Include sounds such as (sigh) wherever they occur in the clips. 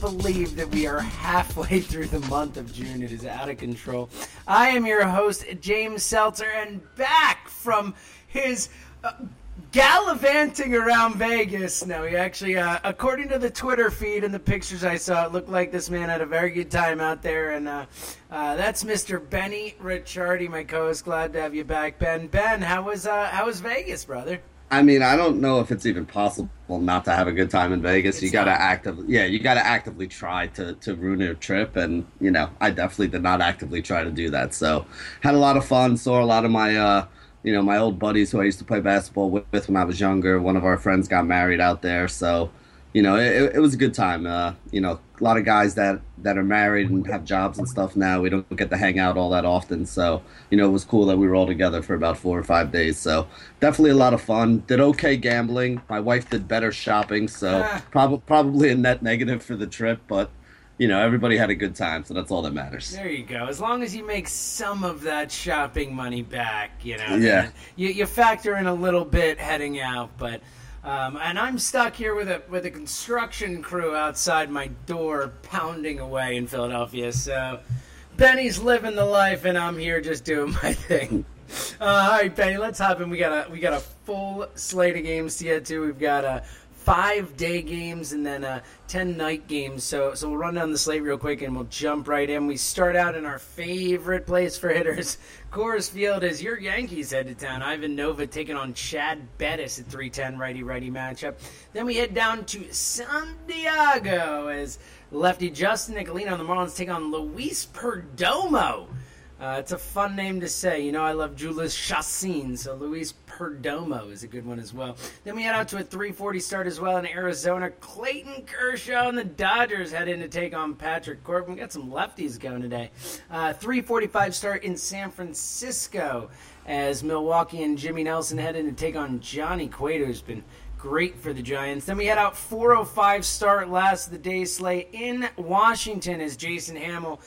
Believe that we are halfway (laughs) through the month of June. It is out of control. I am your host, James Seltzer, and back from his uh, gallivanting around Vegas. No, he actually, uh, according to the Twitter feed and the pictures I saw, it looked like this man had a very good time out there. And uh, uh, that's Mr. Benny Ricciardi, my co-host. Glad to have you back, Ben. Ben, how was uh, how was Vegas, brother? I mean, I don't know if it's even possible not to have a good time in Vegas. It's you got to actively, yeah, you got to actively try to to ruin your trip, and you know, I definitely did not actively try to do that. So, had a lot of fun. Saw a lot of my, uh, you know, my old buddies who I used to play basketball with, with when I was younger. One of our friends got married out there, so you know, it, it was a good time. Uh, you know, a lot of guys that that are married and have jobs and stuff now. We don't get to hang out all that often, so you know, it was cool that we were all together for about four or five days. So definitely a lot of fun. Did okay gambling. My wife did better shopping, so Ah. prob- probably a net negative for the trip, but you know, everybody had a good time, so that's all that matters. There you go. As long as you make some of that shopping money back, you know. Yeah. You, you factor in a little bit heading out, but. Um, and I'm stuck here with a with a construction crew outside my door, pounding away in Philadelphia. So Benny's living the life, and I'm here just doing (laughs) my thing. Uh, all right, Benny, let's hop in. We got a we got a full slate of games to get to. We've got uh, five day games and then uh, ten night games. So so we'll run down the slate real quick and we'll jump right in. We start out in our favorite place for hitters, (laughs) Coors Field, as your Yankees head to town. Ivan Nova taking on Chad Bettis at three ten righty righty matchup. Then we head down to San Diego as lefty Justin Nicolino on the Marlins take on Luis Perdomo. Uh, it's a fun name to say. You know, I love Jhoulys Chacin, so Luis Perdomo is a good one as well. Then we head out to a 340 start as well in Arizona. Clayton Kershaw and the Dodgers head in to take on Patrick Corbin. We got some lefties going today. Uh, 345 start in San Francisco as Milwaukee and Jimmy Nelson head in to take on Johnny Cueto, who's been great for the Giants. Then we head out 405 start last of the day slate in Washington as Jason Hammel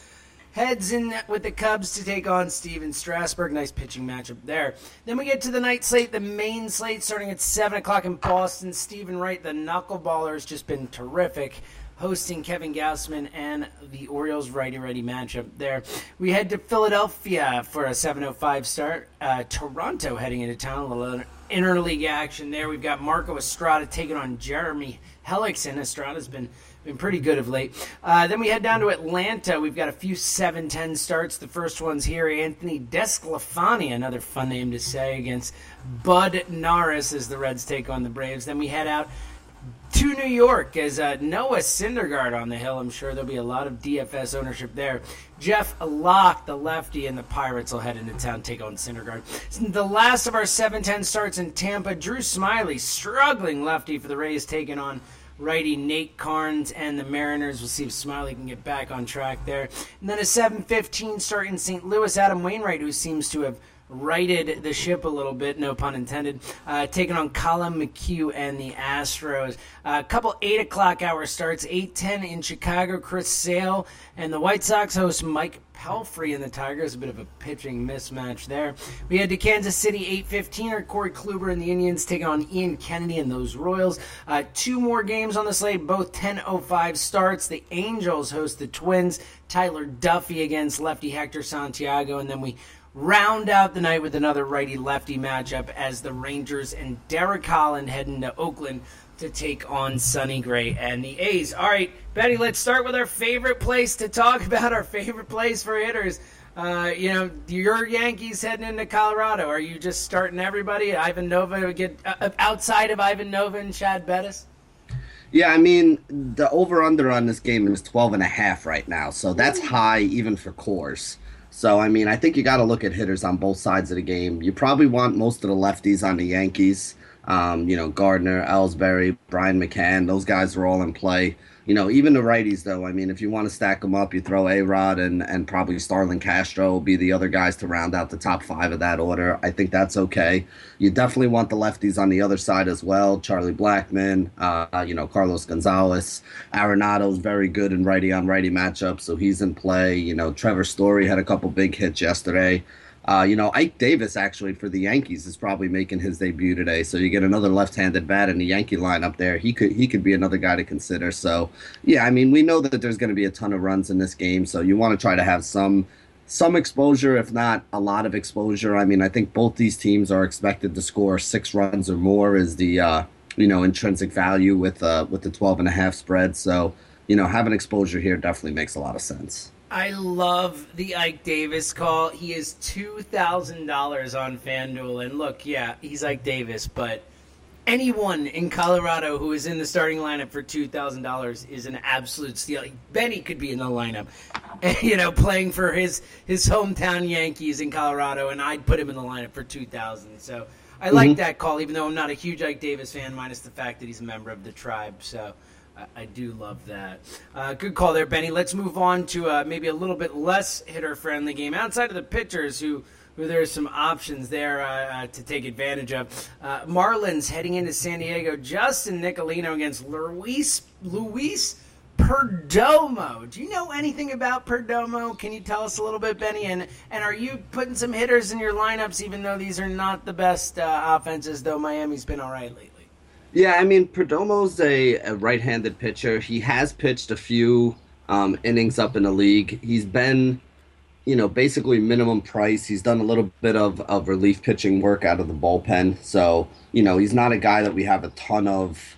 heads in with the Cubs to take on Stephen Strasburg. Nice pitching matchup there. Then we get to the night slate, the main slate starting at 7 o'clock in Boston. Steven Wright, the knuckleballer, has just been terrific. Hosting Kevin Gausman and the Orioles righty righty matchup there. We head to Philadelphia for a 7:05 start. Uh, Toronto heading into town. A little interleague action there. We've got Marco Estrada taking on Jeremy Hellickson. Estrada's been been pretty good of late. Uh, then we head down to Atlanta. We've got a few 7-10 starts. The first one's here. Anthony DeSclafani, another fun name to say, against Bud Norris as the Reds take on the Braves. Then we head out to New York as uh, Noah Syndergaard on the hill. I'm sure there'll be a lot of DFS ownership there. Jeff Locke, the lefty, and the Pirates will head into town take on Syndergaard. The last of our 7-10 starts in Tampa. Drew Smyly, struggling lefty for the Rays, taking on righty Nate Karns and the Mariners. We'll see if Smyly can get back on track there. And then a 7-15 start in St. Louis. Adam Wainwright, who seems to have – righted the ship a little bit, no pun intended, uh, taking on Collin McHugh and the Astros. A uh, couple 8 o'clock hour starts, 8.10 in Chicago, Chris Sale, and the White Sox host Mike Pelfrey and the Tigers. A bit of a pitching mismatch there. We had to Kansas City, 8.15, or Corey Kluber and the Indians taking on Ian Kennedy and those Royals. Uh, two more games on the slate, both 10.05 starts. The Angels host the Twins. Tyler Duffey against lefty Hector Santiago, and then we round out the night with another righty lefty matchup as the Rangers and Derek Holland head into Oakland to take on Sonny Gray and the A's. All right, Betty, let's start with our favorite place to talk (laughs) about our favorite place for hitters. Uh, you know, your Yankees heading into Colorado. Are you just starting everybody? Ivan Nova get uh, outside of Ivan Nova and Chad Bettis? Yeah, I mean, the over under on this game is 12 and a half right now. So that's high even for Coors. So, I mean, I think you got to look at hitters on both sides of the game. You probably want most of the lefties on the Yankees. Um, you know, Gardner, Ellsbury, Brian McCann, those guys are all in play you know, even the righties, though, I mean, if you want to stack them up, you throw A Rod and, and probably Starlin Castro will be the other guys to round out the top five of that order. I think that's okay. You definitely want the lefties on the other side as well. Charlie Blackmon, uh, you know, Carlos Gonzalez. Arenado's very good in righty on righty matchups, so he's in play. You know, Trevor Story had a couple big hits yesterday. Uh, you know, Ike Davis actually for the Yankees is probably making his debut today. So you get another left-handed bat in the Yankee lineup there. He could he could be another guy to consider. So yeah, I mean, we know that there's going to be a ton of runs in this game. So you want to try to have some some exposure, if not a lot of exposure. I mean, I think both these teams are expected to score six runs or more is the uh, you know intrinsic value with uh, with the 12 and a half spread. So you know, having exposure here definitely makes a lot of sense. I love the Ike Davis call. He is two thousand dollars on FanDuel, and look, yeah, he's Ike Davis, but anyone in Colorado who is in the starting lineup for two thousand dollars is an absolute steal. Benny could be in the lineup, (laughs) you know, playing for his his hometown Yankees in Colorado, and I'd put him in the lineup for two thousand. So I mm-hmm. like that call, even though I'm not a huge Ike Davis fan, minus the fact that he's a member of the tribe. So. I, do love that. Uh, good call there, Benny. Let's move on to uh, maybe a little bit less hitter friendly game outside of the pitchers who. Who there's some options there uh, uh to take advantage of. Uh, Marlins heading into San Diego. Justin Nicolino against Luis Luis Perdomo. Do you know anything about Perdomo? Can you tell us a little bit, Benny? And and are you putting some hitters in your lineups, even though these are not the best uh, offenses? Though Miami's been all right lately. Yeah, I mean, Perdomo's a, a right-handed pitcher. He has pitched a few um, innings up in the league. He's been, you know, basically minimum price. He's done a little bit of, of relief pitching work out of the bullpen. So, you know, he's not a guy that we have a ton of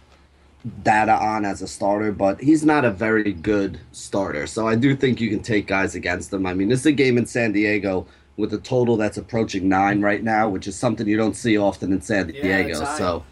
data on as a starter, but he's not a very good starter. So I do think you can take guys against him. I mean, this is a game in San Diego with a total that's approaching nine right now, which is something you don't see often in San Diego. Yeah, so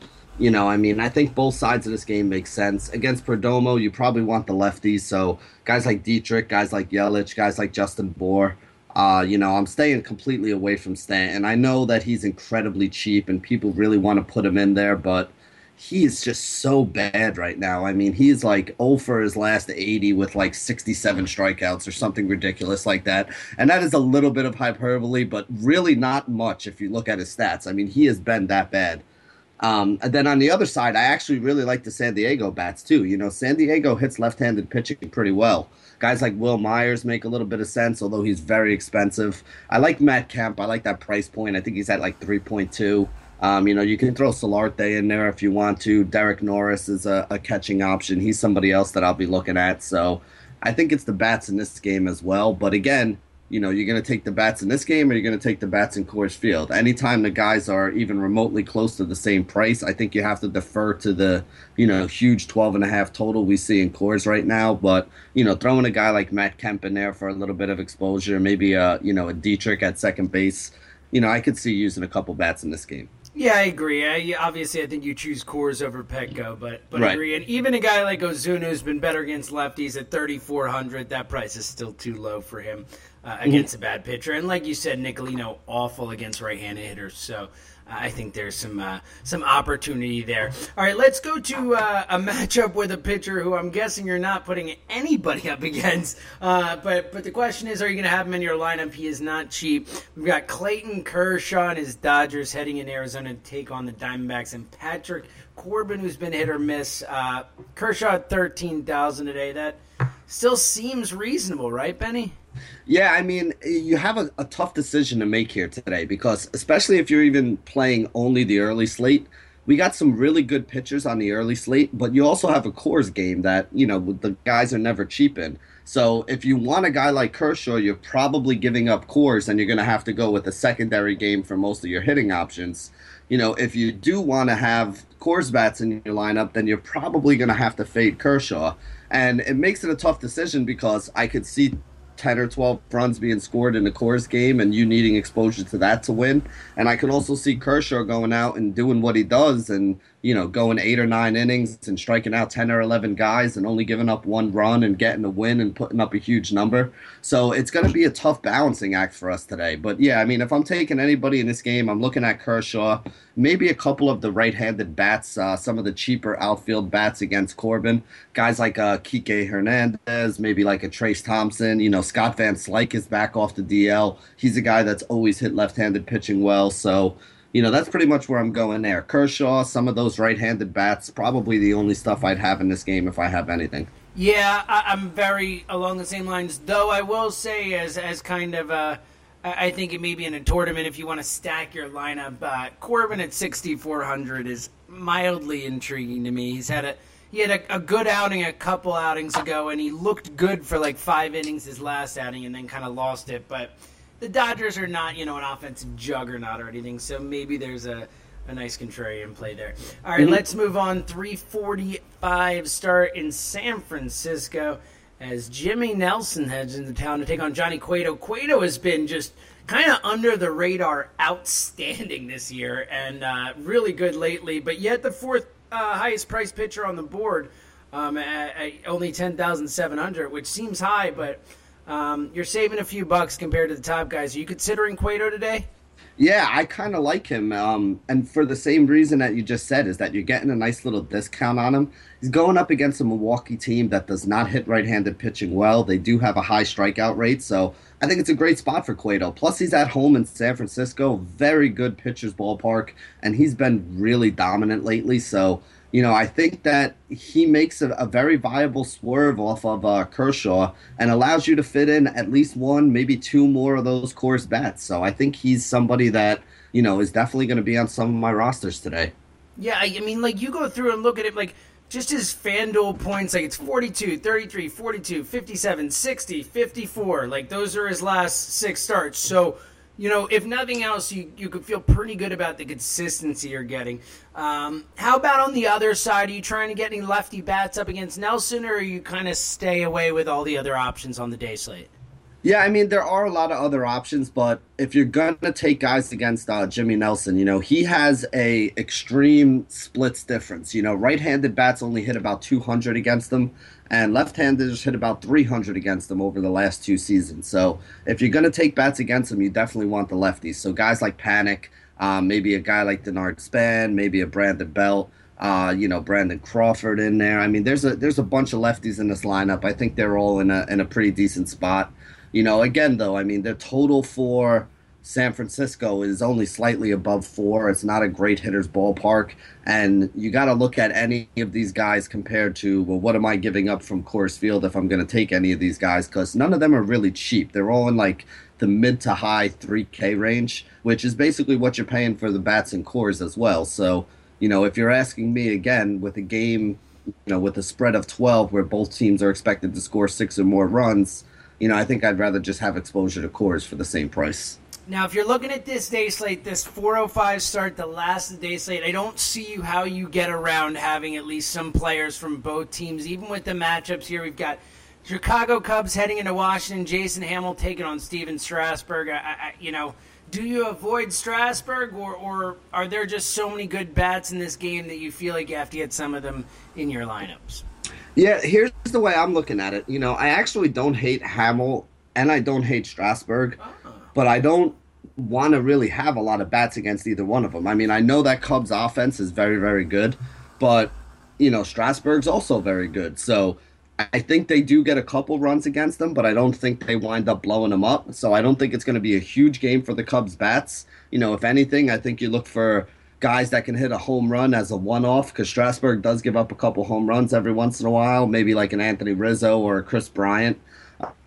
you know, I mean, I think both sides of this game make sense. Against Perdomo, you probably want the lefties. So guys like Dietrich, guys like Yelich, guys like Justin Bour. Uh, you know, I'm staying completely away from Stanton. And I know that he's incredibly cheap and people really want to put him in there, but he is just so bad right now. I mean, he's like 0 for his last 80 with like 67 strikeouts or something ridiculous like that. And that is a little bit of hyperbole, but really not much if you look at his stats. I mean, he has been that bad. Um, and then on the other side, I actually really like the San Diego bats too. You know, San Diego hits left-handed pitching pretty well. Guys like Wil Myers make a little bit of sense, although he's very expensive. I like Matt Kemp. I like that price point. I think he's at like 3.2. Um, you know, you can throw Solarte in there if you want to. Derek Norris is a, a catching option. He's somebody else that I'll be looking at. So I think it's the bats in this game as well. But again, you know, you're going to take the bats in this game or you're going to take the bats in Coors Field. Anytime the guys are even remotely close to the same price, I think you have to defer to the, you know, huge 12 and a half total we see in Coors right now. But, you know, throwing a guy like Matt Kemp in there for a little bit of exposure, maybe a, you know, a Dietrich at second base, you know, I could see using a couple bats in this game. Yeah, I agree. I, obviously, I think you choose Coors over Petco, but but Right. agree. And even a guy like Ozuna, who's been better against lefties at thirty four hundred, that price is still too low for him uh, against a bad pitcher. And like you said, Nicolino awful against right handed hitters. So. uh, I think there's some uh, some opportunity there. All right, let's go to uh, a matchup with a pitcher who I'm guessing you're not putting anybody up against. Uh, but but the question is, are you going to have him in your lineup? He is not cheap. We've got Clayton Kershaw and his Dodgers heading in Arizona to take on the Diamondbacks, and Patrick Corbin, who's been hit or miss. Uh, Kershaw at thirteen thousand today. That still seems reasonable, right, Benny? Yeah, I mean, you have a, a tough decision to make here today because, especially if you're even playing only the early slate, we got some really good pitchers on the early slate, but you also have a Coors game that, you know, the guys are never cheap in. So if you want a guy like Kershaw, you're probably giving up Coors and you're going to have to go with a secondary game for most of your hitting options. You know, if you do want to have Coors bats in your lineup, then you're probably going to have to fade Kershaw. And it makes it a tough decision because I could see 10 or 12 runs being scored in the Coors game and you needing exposure to that to win. And I can also see Kershaw going out and doing what he does and, you know, going eight or nine innings and striking out 10 or 11 guys and only giving up one run and getting a win and putting up a huge number. So it's going to be a tough balancing act for us today. But yeah, I mean, if I'm taking anybody in this game, I'm looking at Kershaw, maybe a couple of the right handed bats, uh, some of the cheaper outfield bats against Corbin. Guys like uh, Kike Hernandez, maybe like a Trayce Thompson. You know, Scott Van Slyke is back off the DL. He's a guy that's always hit left handed pitching well. So, you know, that's pretty much where I'm going there. Kershaw, some of those right handed bats, probably the only stuff I'd have in this game if I have anything. Yeah, I, I'm very along the same lines. Though I will say, as as kind of a, I think it may be in a tournament if you want to stack your lineup. Uh, Corbin at 6,400 is mildly intriguing to me. He's had a he had a, a good outing a couple outings ago, and he looked good for like five innings his last outing, and then kind of lost it. But the Dodgers are not, you know, an offensive juggernaut or anything, so maybe there's a, a nice contrarian play there. All right, let's move on. 345 start in San Francisco as Jimmy Nelson heads into town to take on Johnny Cueto. Cueto has been just kind of under the radar, outstanding this year, and uh, really good lately, but yet the fourth uh, highest priced pitcher on the board um, at, at only 10700 which seems high, but um, you're saving a few bucks compared to the top guys. Are you considering Cueto today? Yeah, I kind of like him. Um, and for the same reason that you just said, is that you're getting a nice little discount on him. He's going up against a Milwaukee team that does not hit right handed pitching well. They do have a high strikeout rate. So I think it's a great spot for Cueto. Plus, he's at home in San Francisco. Very good pitcher's ballpark. And he's been really dominant lately. So, you know, I think that he makes a, a very viable swerve off of uh, Kershaw and allows you to fit in at least one, maybe two more of those Coors bats. So I think he's somebody that, you know, is definitely going to be on some of my rosters today. Yeah, I I mean, like, you go through and look at it, like, just his FanDuel points, like, it's 42, 33, 42, 57, 60, 54. Like, those are his last six starts. So, you know, if nothing else, you, you could feel pretty good about the consistency you're getting. Um, how about on the other side? Are you trying to get any lefty bats up against Nelson, or are you kind of stay away with all the other options on the day slate? Yeah, I mean there are a lot of other options, but if you're gonna take guys against uh, Jimmy Nelson, you know he has a extreme splits difference. You know, right-handed bats only hit about 200 against them, and left-handers hit about 300 against them over the last two seasons. So if you're gonna take bats against them, you definitely want the lefties. So guys like Panik, um, maybe a guy like Denard Span, maybe a Brandon Belt. Uh, you know Brandon Crawford in there. I mean, there's a there's a bunch of lefties in this lineup. I think they're all in a in a pretty decent spot. You know, again though, I mean, their total for San Francisco is only slightly above four. It's not a great hitter's ballpark, and you got to look at any of these guys compared to well, what am I giving up from Coors Field if I'm going to take any of these guys? Because none of them are really cheap. They're all in like the mid to high 3K range, which is basically what you're paying for the bats and Coors as well. So, you know, if you're asking me again with a game, you know, with a spread of 12 where both teams are expected to score six or more runs, you know, I think I'd rather just have exposure to Coors for the same price. Now, if you're looking at this day slate, this 405 start, the last of the day slate, I don't see how you get around having at least some players from both teams. Even with the matchups here, we've got Chicago Cubs heading into Washington, Jason Hammel taking on Stephen Strasburg. I, I, you know, do you avoid Strasburg, or, or are there just so many good bats in this game that you feel like you have to get some of them in your lineups? Yeah, here's the way I'm looking at it. You know, I actually don't hate Hammel and I don't hate Strasburg, oh. but I don't want to really have a lot of bats against either one of them. I mean, I know that Cubs offense is very, very good, but you know, Strasburg's also very good. So I think they do get a couple runs against them, but I don't think they wind up blowing them up. So I don't think it's going to be a huge game for the Cubs bats. You know, if anything, I think you look for guys that can hit a home run as a one-off because Strasburg does give up a couple home runs every once in a while, maybe like an Anthony Rizzo or a Kris Bryant.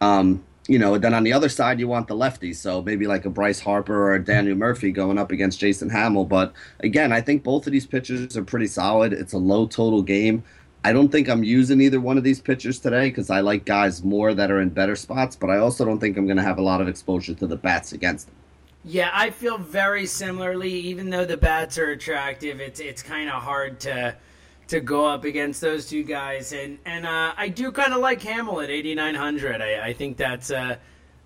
Um, you know, then on the other side you want the lefties, so maybe like a Bryce Harper or a Daniel Murphy going up against Jason Hammel. But again, I think both of these pitchers are pretty solid. It's a low total game. I don't think I'm using either one of these pitchers today because I like guys more that are in better spots, but I also don't think I'm going to have a lot of exposure to the bats against them. Yeah, I feel very similarly. Even though the bats are attractive, it's it's kind of hard to to go up against those two guys. And and uh, I do kind of like Hammel at 8900. I, I think that's a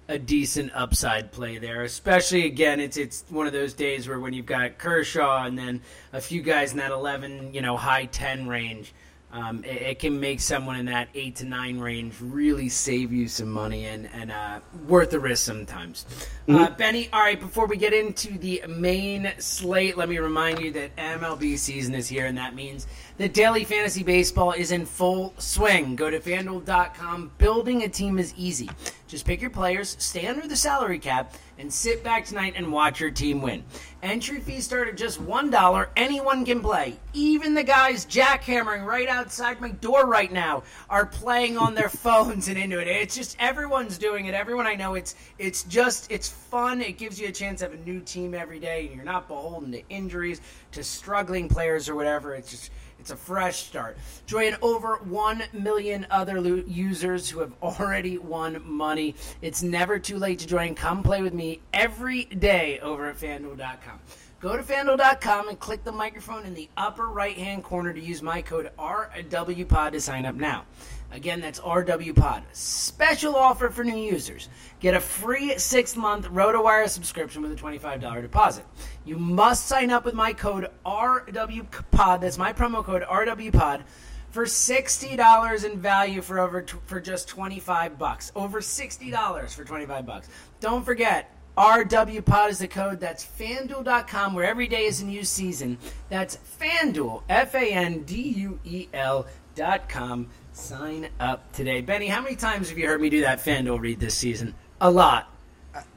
a decent upside play there. Especially again, it's it's one of those days where when you've got Kershaw and then a few guys in that 11, you know, high 10 range um, it, it, can make someone in that eight to nine range really save you some money and, and uh, worth the risk sometimes. Uh, mm-hmm. Uh, Benny, all right, before we get into the main slate, let me remind you that MLB season is here, and that means the daily fantasy baseball is in full swing. Go to fanduel.com. Building a team is easy. Just pick your players, stay under the salary cap, and sit back tonight and watch your team win. Entry fees start at just $1. Anyone can play. Even the guys jackhammering right outside my door right now are playing on their (laughs) phones and into it. It's just everyone's doing it. Everyone I know, it's it's just it's fun. It gives you a chance to have a new team every day and you're not beholden to injuries, to struggling players or whatever. It's just it's a fresh start. Join over 1 million other users who have already won money. It's never too late to join. Come play with me every day over at fanduel.com. Go to fanduel.com and click the microphone in the upper right hand corner to use my code RWPOD to sign up now. Again, that's RW Pod. Special offer for new users. Get a free six month RotoWire subscription with a $25 deposit. You must sign up with my code RWPOD. That's my promo code RWPOD for $60 in value for over t- for just 25 bucks. Over $60 for 25 bucks. Don't forget, RWPOD is the code. That's fanduel.com, where every day is a new season. That's fanduel, F A N D U E L.com. Sign up today. Benny, how many times have you heard me do that FanDuel read this season? A lot.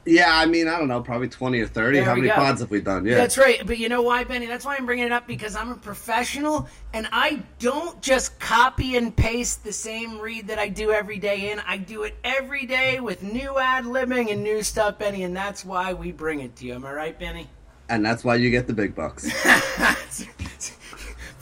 Yeah, I mean, I don't know, probably 20 or 30. There How many go. pods have we done? Yeah. That's right. But you know why, Benny? That's why I'm bringing it up because I'm a professional and I don't just copy and paste the same read that I do every day in. I do it every day with new ad libbing and new stuff, Benny, and that's why we bring it to you. Am I right, Benny? And that's why you get the big bucks. (laughs)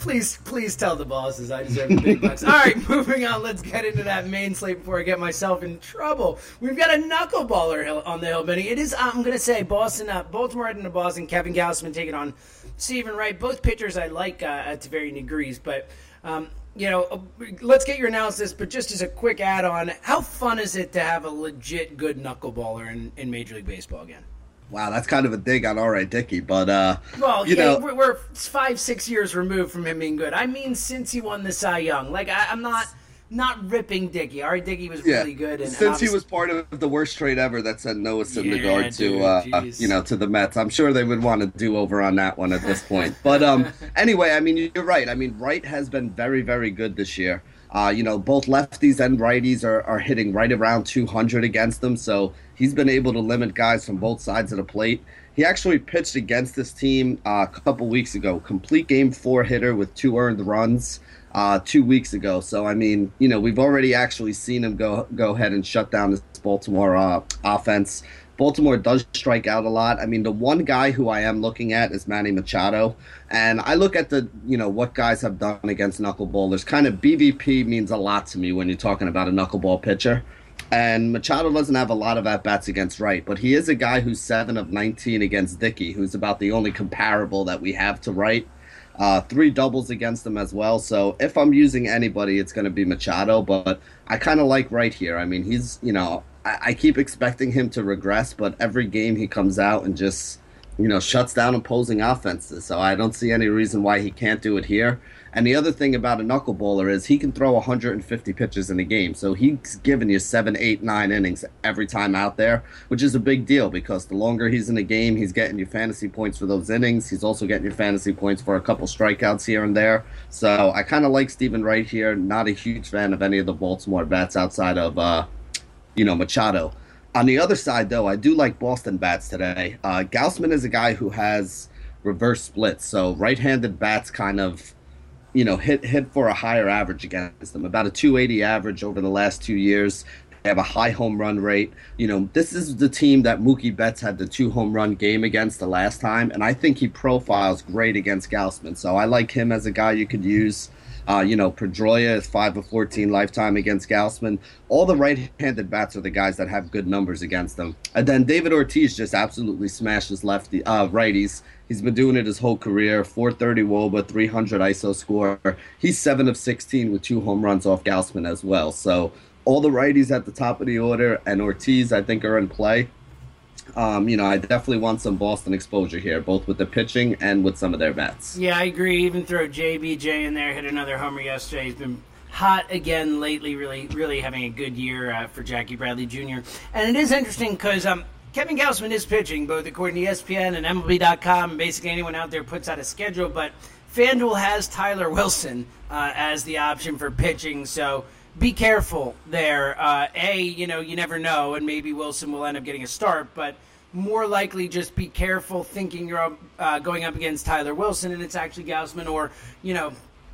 Please, please tell the bosses I deserve the big bucks. All right, (laughs) moving on. Let's get into that main slate before I get myself in trouble. We've got a knuckleballer on the hill, Benny. It is. I'm going to say Boston, uh, Baltimore heading to Boston. Kevin Gausman taking on Steven Wright. Both pitchers I like uh, to varying degrees, but. Um, you know, uh, let's get your analysis, but just as a quick add on, how fun is it to have a legit good knuckleballer in, in Major League Baseball again? Wow, that's kind of a dig on R.A. Dickey, but uh, well, you yeah, know, we're five, six years removed from him being good. I mean, since he won the Cy Young, like I, am not not ripping Dickey. R.A. Dickey was yeah. really good, and since he was part of the worst trade ever that sent Noah Syndergaard yeah, to uh, you know to the Mets, I'm sure they would want to do over on that one at this point. But um, (laughs) anyway, I mean, you're right. I mean, Wright has been very, very good this year. Uh, you know, both lefties and righties are, are hitting right around 200 against them, so he's been able to limit guys from both sides of the plate. He actually pitched against this team uh, a couple weeks ago. Complete game four hitter with two earned runs uh, two weeks ago. So I mean, you know, we've already actually seen him go go ahead and shut down this Baltimore uh, offense. Baltimore does strike out a lot. I mean, the one guy who I am looking at is Manny Machado, and I look at the you know what guys have done against knuckleballers. Kind of BVP means a lot to me when you're talking about a knuckleball pitcher. And Machado doesn't have a lot of at bats against Wright, but he is a guy who's seven of 19 against Dickey, who's about the only comparable that we have to Wright. Uh, three doubles against him as well. So if I'm using anybody, it's going to be Machado. But I kind of like Wright here. I mean, he's you know I, I keep expecting him to regress, but every game he comes out and just you know shuts down opposing offenses. So I don't see any reason why he can't do it here. And the other thing about a knuckleballer is he can throw 150 pitches in a game. So he's giving you seven, eight, nine innings every time out there, which is a big deal because the longer he's in a game, he's getting you fantasy points for those innings. He's also getting your fantasy points for a couple strikeouts here and there. So I kind of like Steven Wright here. Not a huge fan of any of the Baltimore bats outside of, uh, you know, Machado. On the other side, though, I do like Boston bats today. Uh, Gausman is a guy who has reverse splits. So right-handed bats kind of you know, hit hit for a higher average against them. About a 280 average over the last two years. They have a high home run rate. You know, this is the team that Mookie Betts had the two home run game against the last time, and I think he profiles great against Gausman. So I like him as a guy you could use. Uh, you know, Pedroia is 5 of 14 lifetime against Gausman. All the right handed bats are the guys that have good numbers against them. And then David Ortiz just absolutely smashes lefty uh, righties. He's been doing it his whole career 430 Woba, 300 ISO score. He's 7 of 16 with two home runs off Gausman as well. So all the righties at the top of the order and Ortiz, I think, are in play um, you know, I definitely want some Boston exposure here, both with the pitching and with some of their bats. Yeah, I agree. Even throw JBJ in there, hit another homer yesterday. He's been hot again lately. Really, really having a good year uh, for Jackie Bradley Jr. And it is interesting because um, Kevin Gausman is pitching, both according to ESPN and MLB.com. Basically, anyone out there puts out a schedule, but FanDuel has Tyler Wilson uh, as the option for pitching. So be careful there. Uh, a, you know, you never know, and maybe Wilson will end up getting a start, but more likely just be careful thinking you're uh, going up against Tyler Wilson and it's actually Gausman, or, you know,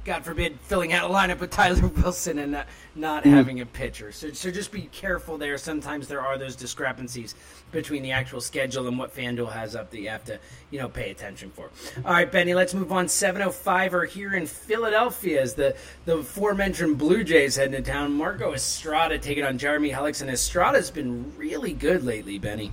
God forbid, filling out a lineup with Tyler (laughs) Wilson and uh, not mm. having a pitcher. So, so just be careful there. Sometimes there are those discrepancies between the actual schedule and what FanDuel has up that you have to, you know, pay attention for. All right, Benny, let's move on. 705 are here in Philadelphia as the, the aforementioned Blue Jays heading to town. Marco Estrada taking on Jeremy Hellickson. Estrada's been really good lately, Benny.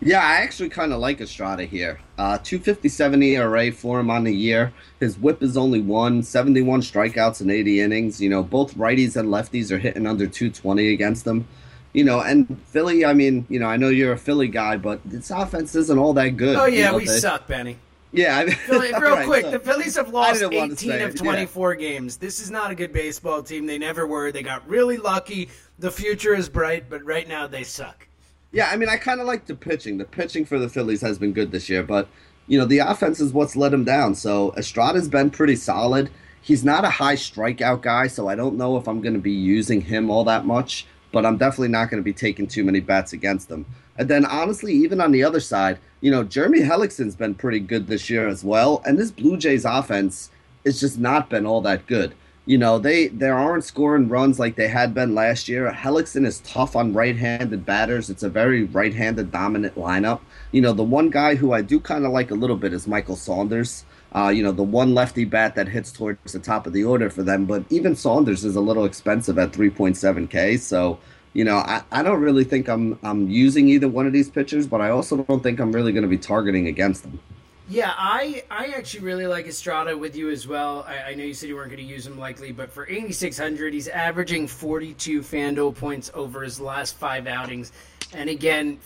Yeah, I actually kind of like Estrada here. Uh, 257 ERA for him on the year. His whip is only one, 71 strikeouts in 80 innings. You know, both righties and lefties are hitting under 220 against them. You know, and Philly, I mean, you know, I know you're a Philly guy, but this offense isn't all that good. Oh, yeah, you know, we they, suck, Benny. Yeah, I mean, Philly, real (laughs) right, quick, so the Phillies have lost 18 of 24 yeah. games. This is not a good baseball team. They never were. They got really lucky. The future is bright, but right now they suck. Yeah, I mean, I kind of like the pitching. The pitching for the Phillies has been good this year, but you know, the offense is what's let him down. So Estrada's been pretty solid. He's not a high strikeout guy, so I don't know if I'm going to be using him all that much, but I'm definitely not going to be taking too many bets against him. And then honestly, even on the other side, you know, Jeremy Hellickson's been pretty good this year as well, and this Blue Jays offense has just not been all that good you know, they they aren't scoring runs like they had been last year. Hellickson is tough on right-handed batters. It's a very right-handed dominant lineup. You know, the one guy who I do kind of like a little bit is Michael Saunders. Uh, you know, the one lefty bat that hits towards the top of the order for them. But even Saunders is a little expensive at 3.7K. So, you know, I, I don't really think I'm I'm using either one of these pitchers, but I also don't think I'm really going to be targeting against them. Yeah, I I actually really like Estrada with you as well. I, I know you said you weren't going to use him likely, but for 8,600, he's averaging 42 FanDuel points over his last five outings. And again,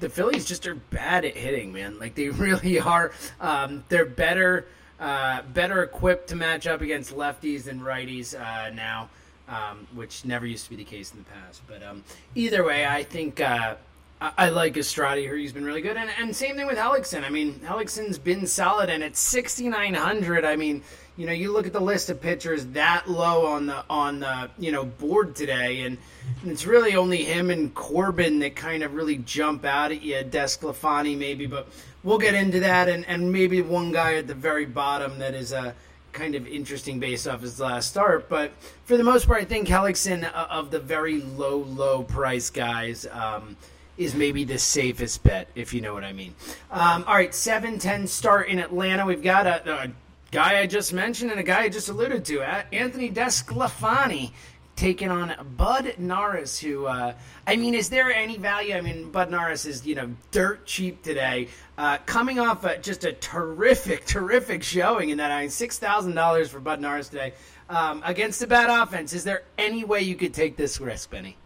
the Phillies just are bad at hitting, man. Like they (laughs) really are. Um, they're better uh, better equipped to match up against lefties than righties uh, now, um, which never used to be the case in the past. But um, either way, I think. Uh, I, like Estrada here. He's been really good. And, and same thing with Hellickson. I mean, Hellickson's been solid. And at 6,900, I mean, you know, you look at the list of pitchers that low on the on the you know board today, and, and it's really only him and Corbin that kind of really jump out at you. DeSclafani maybe, but we'll get into that, and and maybe one guy at the very bottom that is a kind of interesting based off his last start. But for the most part, I think Hellickson uh, of the very low low price guys. Um, is maybe the safest bet, if you know what I mean. Um, all right, 7 10 start in Atlanta. We've got a, a, guy I just mentioned and a guy I just alluded to, Anthony DeSclafani. Taking on Bud Norris, who, uh, I mean, is there any value? I mean, Bud Norris is, you know, dirt cheap today. Uh, coming off a, just a terrific, (laughs) terrific showing in that. I mean, $6,000 for Bud Norris today um, against a bad offense. Is there any way you could take this risk, Benny?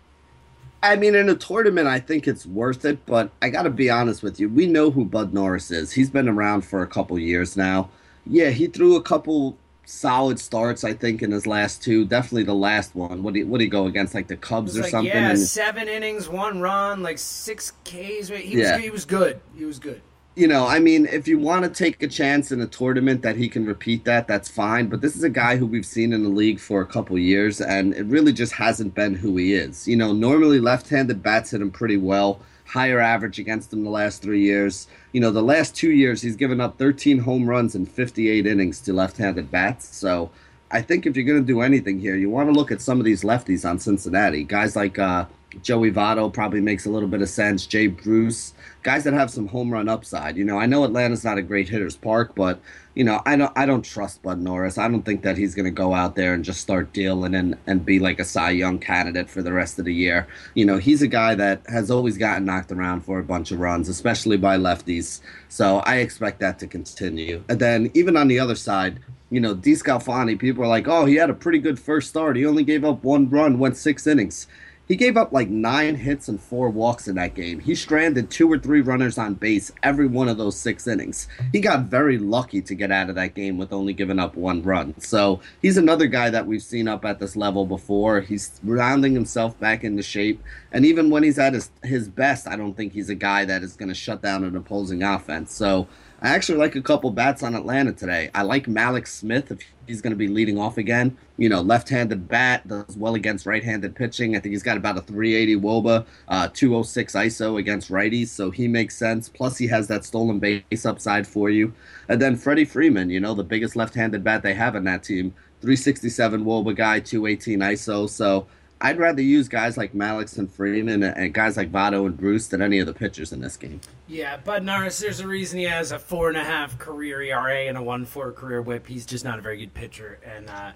I mean, in a tournament, I think it's worth it, but I got to be honest with you. We know who Bud Norris is. He's been around for a couple years now. Yeah, he threw a couple solid starts, I think, in his last two. Definitely the last one. What did he, what did he go against, like the Cubs or like, something? Yeah, And- seven innings, one run, like six Ks. He Yeah. was, he was good. He was good. You know, I mean, if you want to take a chance in a tournament that he can repeat that, that's fine. But this is a guy who we've seen in the league for a couple years, and it really just hasn't been who he is. You know, normally left-handed bats hit him pretty well, higher average against him the last three years. You know, the last two years he's given up 13 home runs in 58 innings to left-handed bats. So I think if you're going to do anything here, you want to look at some of these lefties on Cincinnati. Guys like uh, Joey Votto probably makes a little bit of sense. Jay Bruce, guys that have some home run upside. You know, I know Atlanta's not a great hitter's park, but you know, I don't I don't trust Bud Norris. I don't think that he's going to go out there and just start dealing and and be like a Cy Young candidate for the rest of the year. You know, he's a guy that has always gotten knocked around for a bunch of runs, especially by lefties. So I expect that to continue. And then even on the other side, you know, DeSclafani, people are like, oh, he had a pretty good first start. He only gave up one run, went six innings. He gave up like nine hits and four walks in that game. He stranded two or three runners on base every one of those six innings. He got very lucky to get out of that game with only giving up one run. So he's another guy that we've seen up at this level before. He's rounding himself back into shape. And even when he's at his, his best, I don't think he's a guy that is going to shut down an opposing offense. So I actually like a couple bats on Atlanta today. I like Mallex Smith if he's going to be leading off again. You know, left-handed bat does well against right-handed pitching. I think he's got about a 380 WOBA, uh, 206 ISO against righties, so he makes sense. Plus, he has that stolen base upside for you. And then Freddie Freeman, you know, the biggest left-handed bat they have in that team, 367 WOBA guy, 218 ISO. So I'd rather use guys like Mallex and Freeman and guys like Votto and Bruce than any of the pitchers in this game. Yeah, Bud Norris, there's a reason he has a four and a half career ERA and a one four career whip. He's just not a very good pitcher. And uh,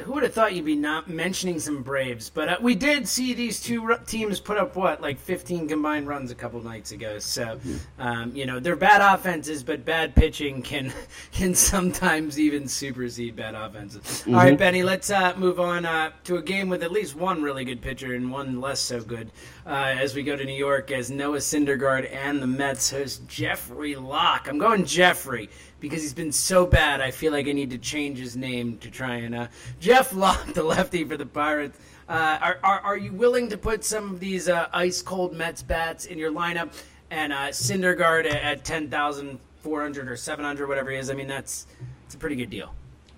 who would have thought you'd be not mentioning some Braves? But uh, we did see these two teams put up what, like 15 combined runs a couple nights ago. So, um, you know, they're bad offenses, but bad pitching can (laughs) can sometimes even supersede bad offenses. All right, Benny, let's uh, move on uh, to a game with at least one really good pitcher and one less so good. Uh, as we go to New York, as Noah Syndergaard and the Mets host Jeffrey Locke. I'm going Jeffrey because he's been so bad. I feel like I need to change his name to try and uh, Jeff Locke, (laughs) the lefty for the Pirates. Uh, are, are are you willing to put some of these uh, ice cold Mets bats in your lineup and uh, Syndergaard at, at ten thousand four hundred or seven hundred, whatever he is? I mean, that's it's a pretty good deal.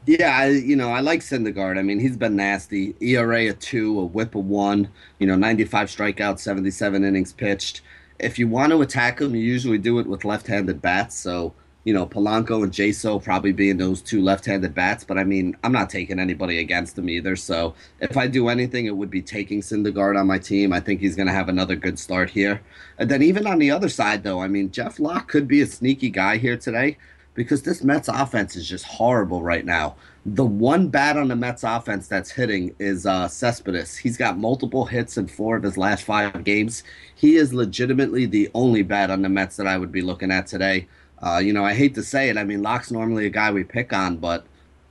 Yeah, I, you know, I like Syndergaard. I mean, he's been nasty. ERA a two, a WHIP a one. You know, 95 strikeouts, 77 innings pitched. If you want to attack him, you usually do it with left-handed bats. So, you know, Polanco and Jaso probably being those two left-handed bats. But I mean, I'm not taking anybody against them either. So, if I do anything, it would be taking Syndergaard on my team. I think he's going to have another good start here. And then even on the other side, though, I mean, Jeff Locke could be a sneaky guy here today because this Mets offense is just horrible right now. The one bat on the Mets offense that's hitting is uh, Cespedes. He's got multiple hits in four of his last five games. He is legitimately the only bat on the Mets that I would be looking at today. Uh, you know, I hate to say it. I mean, Locke's normally a guy we pick on, but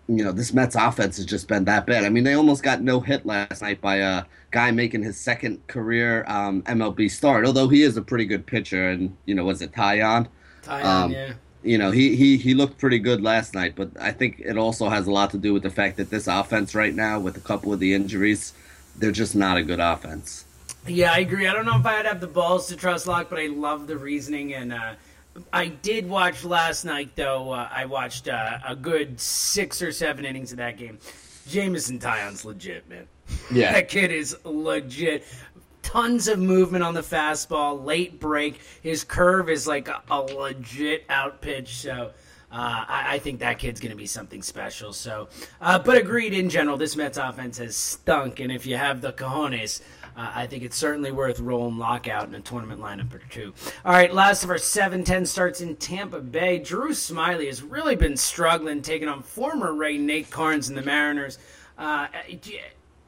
you know, this Mets offense has just been that bad. I mean, they almost got no hit last night by a guy making his second career um, MLB start, although he is a pretty good pitcher. And, you know, was it Taillon? Taillon, Um, yeah. you know, he, he he looked pretty good last night, but I think it also has a lot to do with the fact that this offense right now, with a couple of the injuries, they're just not a good offense. Yeah, I agree. I don't know if I'd have the balls to trust Locke, but I love the reasoning. And uh, I did watch last night, though. Uh, I watched uh, a good six or seven innings of that game. Jameson Taillon's legit, man. Yeah. (laughs) that kid is legit. Tons of movement on the fastball, late break. His curve is like a, a legit out pitch. So. Uh, I, I think that kid's going to be something special. So, uh, but agreed in general, this Mets offense has stunk, and if you have the cojones, uh, I think it's certainly worth rolling Locke out in a tournament lineup or two. All right, last of our 7 10 starts in Tampa Bay. Drew Smyly has really been struggling, taking on former Ray Nate Karns and the Mariners. Uh,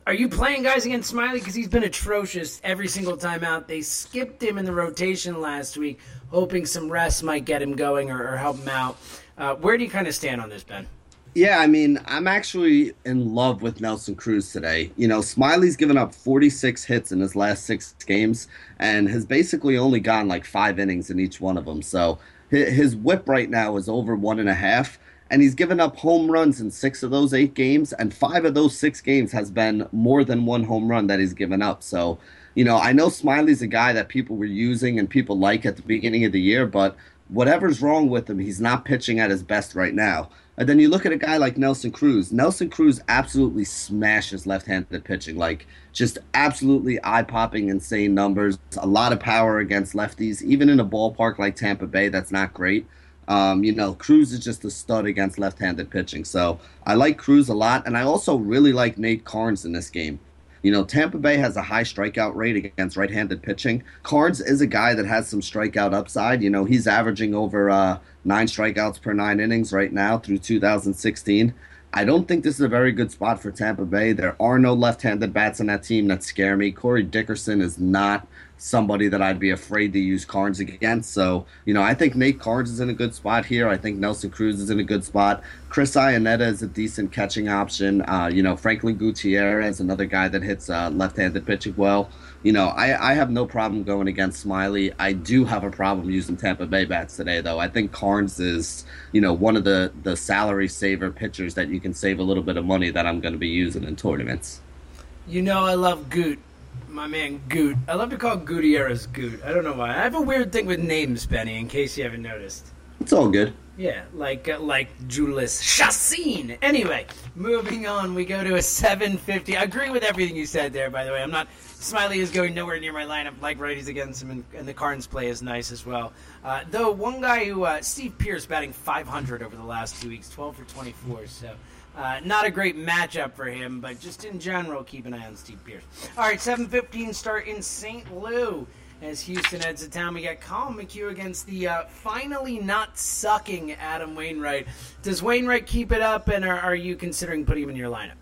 are you playing guys against Smyly? Because he's been atrocious every single time out. They skipped him in the rotation last week, hoping some rest might get him going or, or help him out. Uh, where do you kind of stand on this, Ben? Yeah, I mean, I'm actually in love with Nelson Cruz today. You know, Smyly's given up 46 hits in his last six games and has basically only gone like five innings in each one of them. So his whip right now is over one and a half, and he's given up home runs in six of those eight games, and five of those six games has been more than one home run that he's given up. So, you know, I know Smyly's a guy that people were using and people like at the beginning of the year, but whatever's wrong with him, he's not pitching at his best right now. And then you look at a guy like Nelson Cruz. Nelson Cruz absolutely smashes left-handed pitching, like just absolutely eye-popping, insane numbers. A lot of power against lefties, even in a ballpark like Tampa Bay. That's not great. Um, you know, Cruz is just a stud against left-handed pitching. So I like Cruz a lot, and I also really like Nate Karns in this game. You know, Tampa Bay has a high strikeout rate against right-handed pitching. Karns is a guy that has some strikeout upside. You know, he's averaging over uh, nine strikeouts per nine innings right now through 2016. I don't think this is a very good spot for Tampa Bay. There are no left-handed bats on that team that scare me. Corey Dickerson is not somebody that I'd be afraid to use Karns against. So, you know, I think Nate Karns is in a good spot here. I think Nelson Cruz is in a good spot. Chris Iannetta is a decent catching option. Uh, you know, Franklin Gutierrez, another guy that hits uh, left-handed pitching well. You know, I, I have no problem going against Smyly. I do have a problem using Tampa Bay bats today, though. I think Karns is, you know, one of the, the salary saver pitchers that you can save a little bit of money that I'm going to be using in tournaments. You know, I love Goot my man Goot. I love to call Gutierrez Goot. I don't know why. I have a weird thing with names, Benny. In case you haven't noticed. It's all good. Yeah, like uh, like Jhoulys Chacin. Anyway, moving on, we go to a 750. I agree with everything you said there. By the way, I'm not. Smyly is going nowhere near my lineup. Like righties against him, and, and the Karns play is nice as well. Uh, though one guy who uh, Steve Pearce batting 500 over the last two weeks, 12 for 24. So uh, not a great matchup for him, but just in general, keep an eye on Steve Pearce. All right, 7:15 start in St. Louis as Houston heads to town. We got Collin McHugh against the uh, finally not sucking Adam Wainwright. Does Wainwright keep it up, and are, are you considering putting him in your lineup?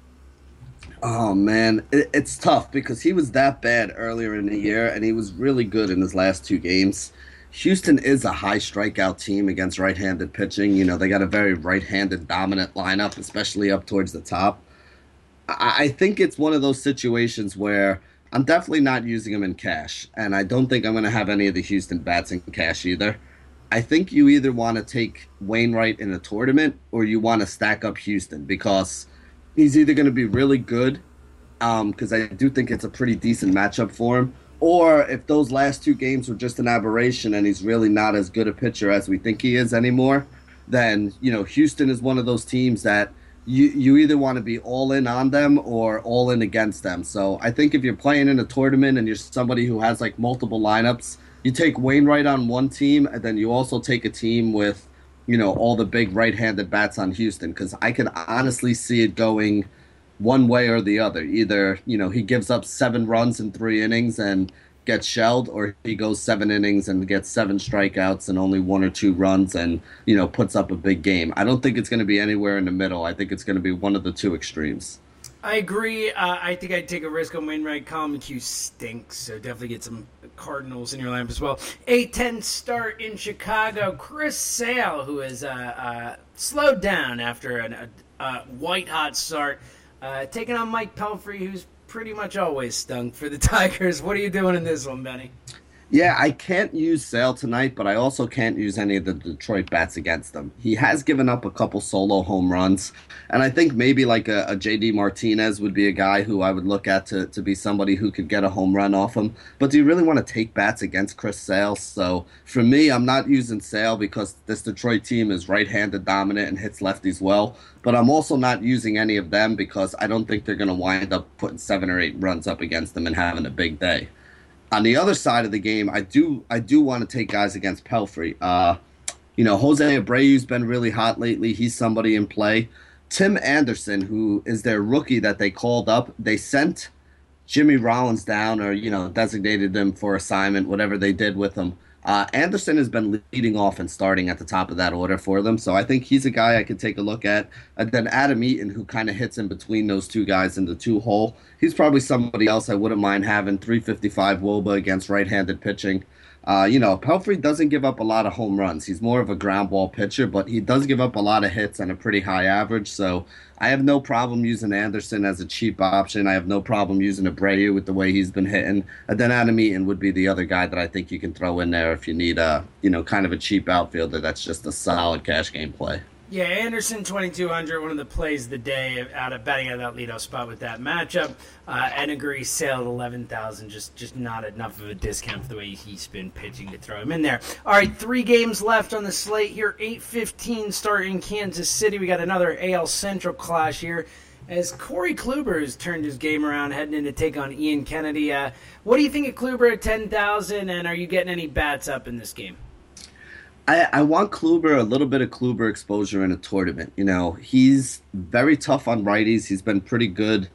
Oh man, it, it's tough because he was that bad earlier in the year, and he was really good in his last two games. Houston is a high strikeout team against right handed pitching. You know, they got a very right handed dominant lineup, especially up towards the top. I, think it's one of those situations where I'm definitely not using them in cash, and I don't think I'm going to have any of the Houston bats in cash either. I think you either want to take Wainwright in a tournament or you want to stack up Houston because he's either going to be really good, because um, I do think it's a pretty decent matchup for him, or if those last two games were just an aberration and he's really not as good a pitcher as we think he is anymore, then you know Houston is one of those teams that you you either want to be all in on them or all in against them. So I think if you're playing in a tournament and you're somebody who has like multiple lineups, you take Wainwright on one team and then you also take a team with you know all the big right-handed bats on Houston because I can honestly see it going one way or the other. Either, you know, he gives up seven runs in three innings and gets shelled, or he goes seven innings and gets seven strikeouts and only one or two runs and, you know, puts up a big game. I don't think it's going to be anywhere in the middle. I think it's going to be one of the two extremes. I agree. Uh, I think I'd take a risk on Wainwright. Collin McHugh stinks, so definitely get some Cardinals in your lineup as well. A ten start in Chicago. Chris Sale, who has uh, uh, slowed down after a, a white-hot start uh, taking on Mike Pelfrey, who's pretty much always stunk for the (laughs) Tigers. What are you doing in this one, Benny? Yeah, I can't use Sale tonight, but I also can't use any of the Detroit bats against them. He has given up a couple solo home runs, and I think maybe like a, a, JD Martinez would be a guy who I would look at to, to be somebody who could get a home run off him. But do you really want to take bats against Chris Sale? So for me, I'm not using Sale because this Detroit team is right handed dominant and hits lefties well. But I'm also not using any of them because I don't think they're going to wind up putting seven or eight runs up against them and having a big day on the other side of the game, I do I do want to take guys against Pelfrey. Uh, you know, Jose Abreu's been really hot lately. He's somebody in play. Tim Anderson, who is their rookie that they called up, they sent Jimmy Rollins down or you know designated him for assignment, whatever they did with him. Uh, Anderson has been leading off and starting at the top of that order for them, so I think he's a guy I could take a look at. And then Adam Eaton, who kind of hits in between those two guys in the two hole, he's probably somebody else I wouldn't mind having 355 Woba against right-handed pitching. Uh, you know, Pelfrey doesn't give up a lot of home runs. He's more of a ground ball pitcher, but he does give up a lot of hits and a pretty high average. So I have no problem using Anderson as a cheap option. I have no problem using Abreu with the way he's been hitting. And then Adam Eaton would be the other guy that I think you can throw in there if you need a, you know, kind of a cheap outfielder that's just a solid cash game play. Yeah, Anderson 2200, one of the plays of the day out of batting out of that leadoff spot with that matchup. Uh, Enegri sailed 11,000, just just not enough of a discount for the way he's been pitching to throw him in there. All right, three games left on the slate here. 8:15 start in Kansas City. We got another AL Central clash here. As Corey Kluber has turned his game around, heading in to take on Ian Kennedy. Uh, what do you think of Kluber at 10,000, and are you getting any bats up in this game? I, I want Kluber a little bit of Kluber exposure in a tournament. You know, he's very tough on righties. He's been pretty good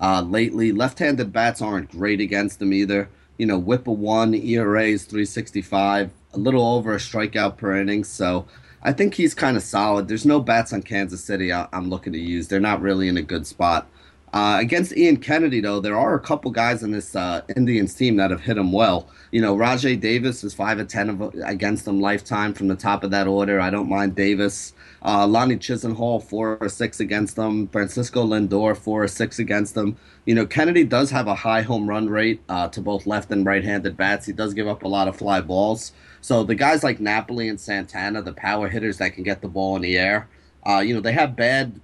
uh, lately. Left-handed bats aren't great against him either. You know, whip a one, ERA is 365, a little over a strikeout per inning. So I think he's kind of solid. There's no bats on Kansas City I, am looking to use. They're not really in a good spot. Uh, against Ian Kennedy, though, there are a couple guys in this uh, Indians team that have hit him well. You know, Rajay Davis is five of ten of, against them lifetime from the top of that order. I don't mind Davis. Uh, Lonnie Chisenhall four or six against them. Francisco Lindor four or six against them. You know, Kennedy does have a high home run rate uh, to both left and right-handed bats. He does give up a lot of fly balls. So the guys like Napoli and Santana, the power hitters that can get the ball in the air, uh, you know, they have bad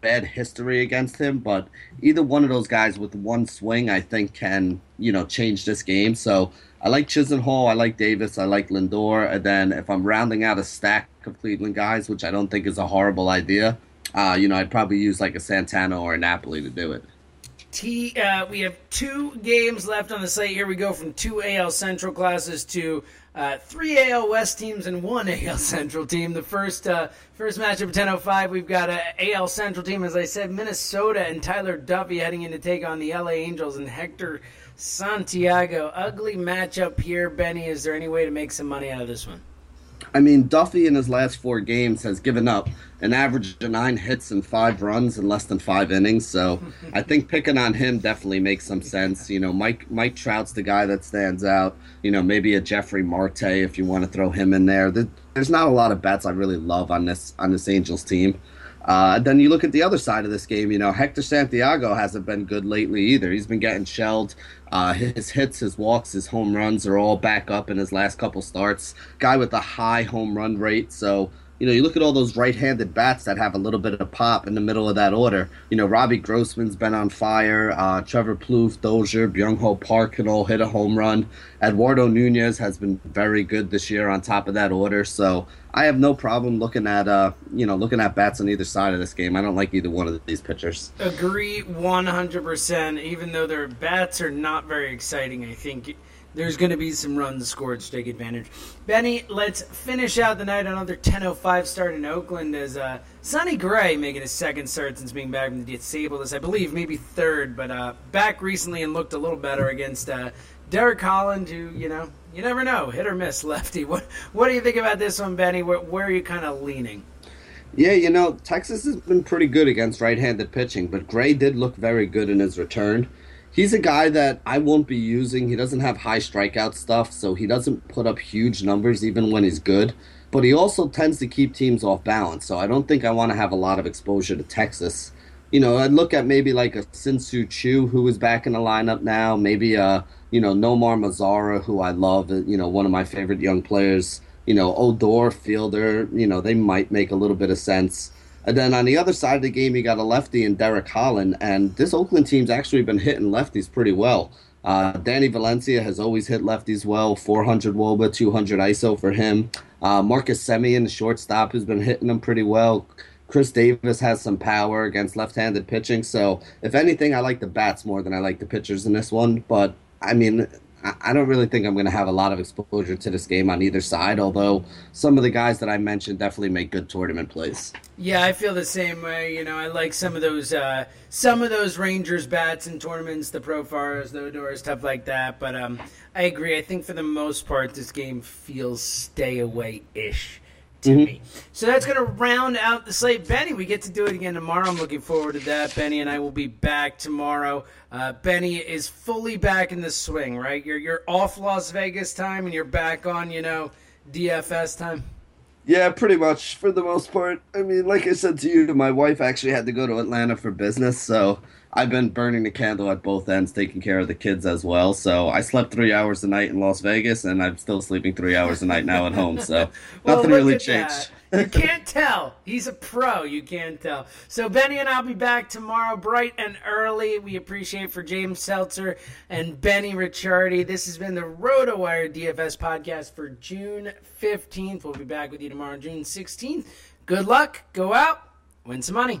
bad history against him, but either one of those guys with one swing, I think, can you know change this game. So I like Chisenhall, I like Davis, I like Lindor, and then if I'm rounding out a stack of Cleveland guys, which I don't think is a horrible idea, uh, you know, I'd probably use like a Santana or a Napoli to do it. T, uh, we have two games left on the site. Here we go from two AL Central classes to uh, three AL West teams and one (laughs) AL Central team. The first uh, first matchup of 10:05, we've got a AL Central team, as I said, Minnesota and Tyler Duffey heading in to take on the LA Angels and Hector Santiago. Ugly matchup here, Benny. Is there any way to make some money out of this one? I mean, Duffey in his last four games has given up an average of nine hits and five runs in less than five innings. So (laughs) I think picking on him definitely makes some sense. You know, Mike Mike Trout's the guy that stands out. You know, maybe a Jefry Marte if you want to throw him in there. There's not a lot of bets I really love on this on this Angels team. Uh, then you look at the other side of this game. You know, Hector Santiago hasn't been good lately either. He's been getting shelled. Uh, his hits, his walks, his home runs are all back up in his last couple starts. Guy with a high home run rate. So you know, you look at all those right-handed bats that have a little bit of pop in the middle of that order. You know, Robbie Grossman's been on fire. Uh, Trevor Plouffe, Dozier, Byung Ho Park can all hit a home run. Eduardo Nunez has been very good this year on top of that order. So I have no problem looking at, uh, you know, looking at bats on either side of this game. I don't like either one of these pitchers. Agree 100%. Even though their bats are not very exciting, I think there's going to be some runs scored to take advantage. Benny, let's finish out the night. Another 10:05 start in Oakland as uh, Sonny Gray making his second start since being back from the disabled list. I believe maybe third, but uh, back recently and looked a little better against uh, Derek Holland, who you know you never know, hit or miss (laughs) lefty. What what do you think about this one, Benny? Where, where are you kind of leaning? Yeah, you know, Texas has been pretty good against right-handed pitching, but Gray did look very good in his return he's a guy that I won't be using. He doesn't have high strikeout stuff, so he doesn't put up huge numbers even when he's good. But he also tends to keep teams off balance, so I don't think I want to have a lot of exposure to Texas. You know, I'd look at maybe like a Shin-Soo Choo who is back in the lineup now. Maybe a you know Nomar Mazara who I love. Uh, you know, one of my favorite young players. You know, Odor Fielder. You know, they might make a little bit of sense. And then on the other side of the game, you got a lefty in Derek Holland, and this Oakland team's actually been hitting lefties pretty well. Uh, Danny Valencia has always hit lefties well, 400 Woba, 200 ISO for him. Uh, Marcus Semien, the shortstop, has been hitting them pretty well. Khris Davis has some power against left-handed pitching, so if anything, I like the bats more than I like the pitchers in this one. But I mean, I don't really think I'm going to have a lot of exposure to this game on either side, although some of the guys that I mentioned definitely make good tournament plays. Yeah, I feel the same way. You know, I like some of those uh, some of those Rangers bats in tournaments, the Profaros, the Odor, stuff like that. But um, I agree. I think for the most part, this game feels stay away ish to mm-hmm. me. So that's going to round out the slate. Benny, we get to do it again tomorrow. I'm looking forward to that. Benny and I will be back tomorrow. Uh, Benny is fully back in the swing, right? You're you're off Las Vegas time and you're back on, you know, DFS time. Yeah, pretty much for the most part. I mean, like I said to you, my wife actually had to go to Atlanta for business, so I've been burning the candle at both ends, taking care of the kids as well. So I slept three hours a night in Las Vegas, and I'm still sleeping three hours a night now at home. So (laughs) well, nothing really changed. you (laughs) can't tell. He's a pro. You can't tell. So Benny and I'll be back tomorrow, bright and early. We appreciate for James Seltzer and Benny Ricciardi. This has been the RotoWire DFS podcast for June 15th. We'll be back with you tomorrow, June 16th. Good luck. Go out. Win some money.